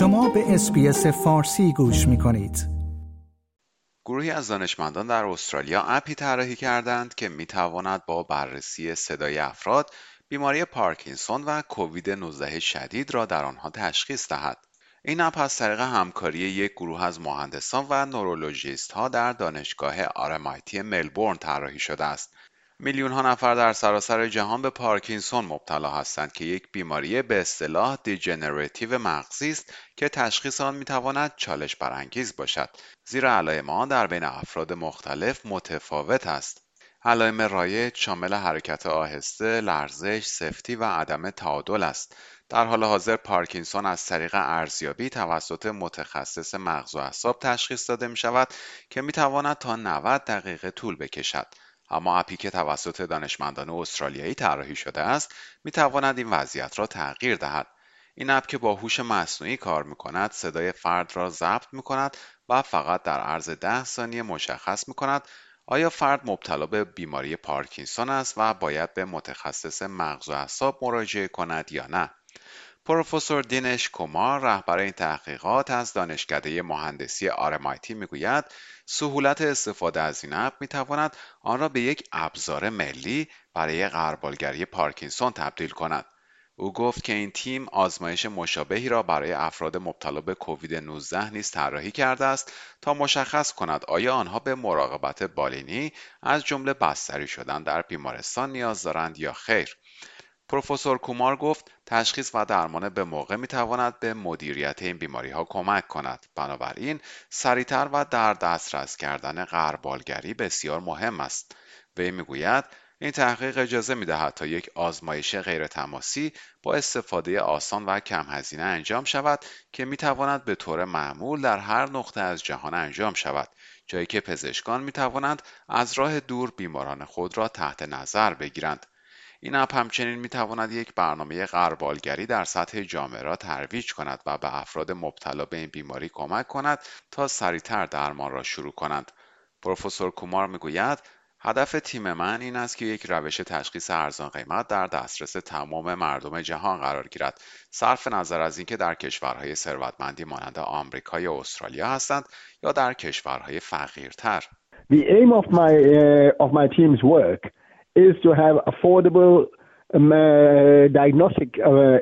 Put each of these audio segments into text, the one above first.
شما به اسپیس فارسی گوش می کنید. گروهی از دانشمندان در استرالیا اپی طراحی کردند که می تواند با بررسی صدای افراد بیماری پارکینسون و کووید 19 شدید را در آنها تشخیص دهد. این اپ از طریق همکاری یک گروه از مهندسان و نورولوژیست ها در دانشگاه آرمایتی ملبورن طراحی شده است میلیون ها نفر در سراسر جهان به پارکینسون مبتلا هستند که یک بیماری به اصطلاح دیجنراتیو مغزی است که تشخیص آن می‌تواند چالش برانگیز باشد زیرا علائم آن در بین افراد مختلف متفاوت است علائم رایج شامل حرکت آهسته، لرزش، سفتی و عدم تعادل است. در حال حاضر پارکینسون از طریق ارزیابی توسط متخصص مغز و اعصاب تشخیص داده می شود که می تواند تا 90 دقیقه طول بکشد. اما اپی که توسط دانشمندان استرالیایی طراحی شده است می تواند این وضعیت را تغییر دهد. این اپ که با هوش مصنوعی کار می کند صدای فرد را ضبط می کند و فقط در عرض ده ثانیه مشخص می کند آیا فرد مبتلا به بیماری پارکینسون است و باید به متخصص مغز و اعصاب مراجعه کند یا نه. پروفسور دینش کومار رهبر این تحقیقات از دانشکده مهندسی آرمایتی می‌گوید سهولت استفاده از این اپ می‌تواند آن را به یک ابزار ملی برای غربالگری پارکینسون تبدیل کند. او گفت که این تیم آزمایش مشابهی را برای افراد مبتلا به کووید 19 نیز طراحی کرده است تا مشخص کند آیا آنها به مراقبت بالینی از جمله بستری شدن در بیمارستان نیاز دارند یا خیر. پروفسور کومار گفت تشخیص و درمان به موقع می تواند به مدیریت این بیماری ها کمک کند. بنابراین سریعتر و در دسترس کردن غربالگری بسیار مهم است. وی می‌گوید این تحقیق اجازه می دهد تا یک آزمایش غیر تماسی با استفاده آسان و کم هزینه انجام شود که می تواند به طور معمول در هر نقطه از جهان انجام شود. جایی که پزشکان می توانند از راه دور بیماران خود را تحت نظر بگیرند. این اپ همچنین می تواند یک برنامه غربالگری در سطح جامعه را ترویج کند و به افراد مبتلا به این بیماری کمک کند تا سریعتر درمان را شروع کنند. پروفسور کومار می‌گوید هدف تیم من این است که یک روش تشخیص ارزان قیمت در دسترس تمام مردم جهان قرار گیرد. صرف نظر از اینکه در کشورهای ثروتمندی مانند آمریکا یا استرالیا هستند یا در کشورهای فقیرتر. The aim of my, uh, of my team's work is to have affordable um, uh, diagnostic uh,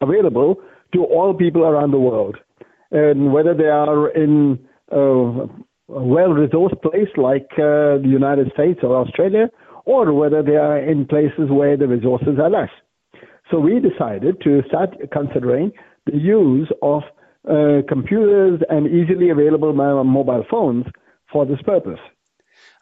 available to all people around the world. And whether they are in a well resourced place like uh, the United States or Australia, or whether they are in places where the resources are less. So we decided to start considering the use of uh, computers and easily available mobile phones for this purpose.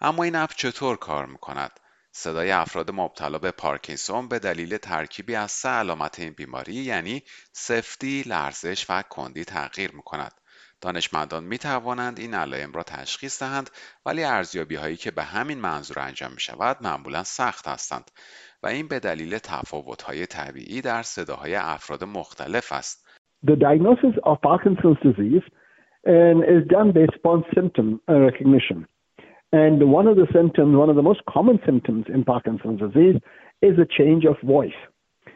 اما این اپ چطور کار میکند؟ صدای افراد مبتلا به پارکینسون به دلیل ترکیبی از سه علامت این بیماری یعنی سفتی، لرزش و کندی تغییر می کند. دانشمندان می توانند این علائم را تشخیص دهند ولی ارزیابی هایی که به همین منظور انجام می شود معمولا سخت هستند و این به دلیل تفاوت های طبیعی در صداهای افراد مختلف است. The diagnosis of Parkinson's disease is done based upon symptom recognition. And one of the symptoms, one of the most common symptoms in Parkinson's disease is a change of voice.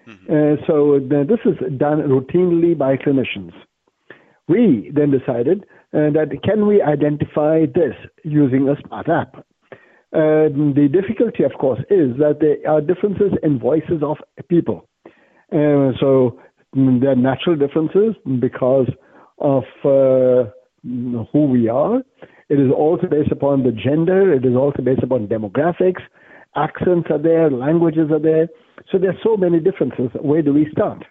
Mm-hmm. Uh, so this is done routinely by clinicians. We then decided uh, that can we identify this using a smart app? Uh, the difficulty, of course, is that there are differences in voices of people. Uh, so mm, there are natural differences because of uh, who we are. It is also based upon the gender. It is also based upon demographics. Accents are there, languages are there. So there are so many differences. Where do we start?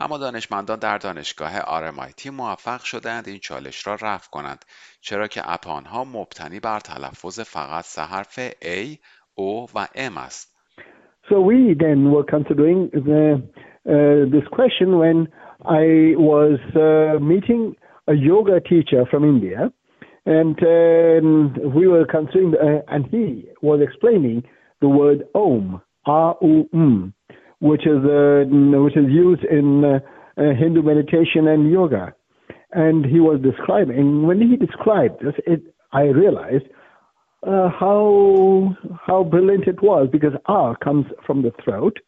اما دانشمندان در دانشگاه RMIT موفق شدند این چالش را رفع کنند چرا که اپ آنها مبتنی بر تلفظ فقط سه حرف A, O و M است. So we then were considering the, uh, this question when I was uh, meeting a yoga teacher from India and um, we were considering, uh, and he was explaining the word Om, A-U-M, which is uh, which is used in uh, Hindu meditation and yoga. And he was describing. When he described this, it, I realized uh, how how brilliant it was because R comes from the throat,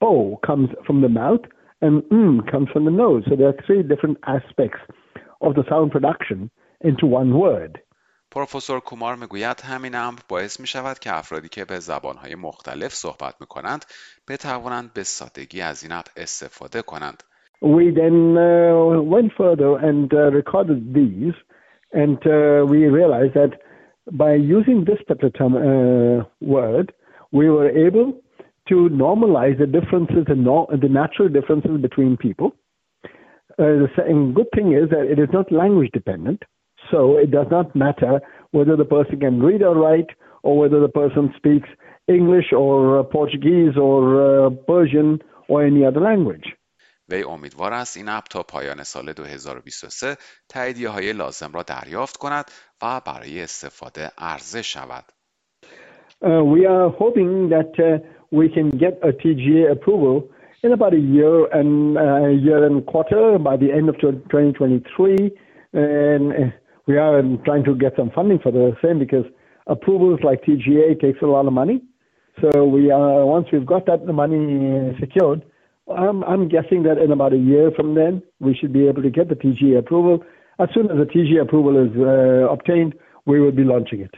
O comes from the mouth, and mm comes from the nose. So there are three different aspects of the sound production into one word. پروفسور کومار میگوید همین امر باعث می شود که افرادی که به زبانهای مختلف صحبت می کنند بتوانند به سادگی از این اپ استفاده کنند. We then uh, went further and uh, recorded these and uh, we realized that by using this particular term, uh, word, we were able to normalize the differences and no, the natural differences between people. Uh, the good thing is that it is not language dependent, so it does not matter whether the person can read or write or whether the person speaks English or uh, Portuguese or uh, Persian or any other language. وی امیدوار است این اپ تا پایان سال 2023 تاییدیه های لازم را دریافت کند و برای استفاده عرضه شود. Uh, we are hoping that uh, we can get a TGA approval in about a year and a uh, year and quarter by the end of 2023. And uh, we are trying to get some funding for the same because approvals like TGA takes a lot of money. So we are once we've got that money secured, I'm, I'm guessing that in about a year from then, we should be able to get the TGA approval. As soon as the TGA approval is uh, obtained, we will be launching it.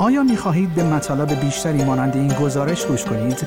آیا می خواهید به مطالب بیشتری مانند این گزارش گوش کنید؟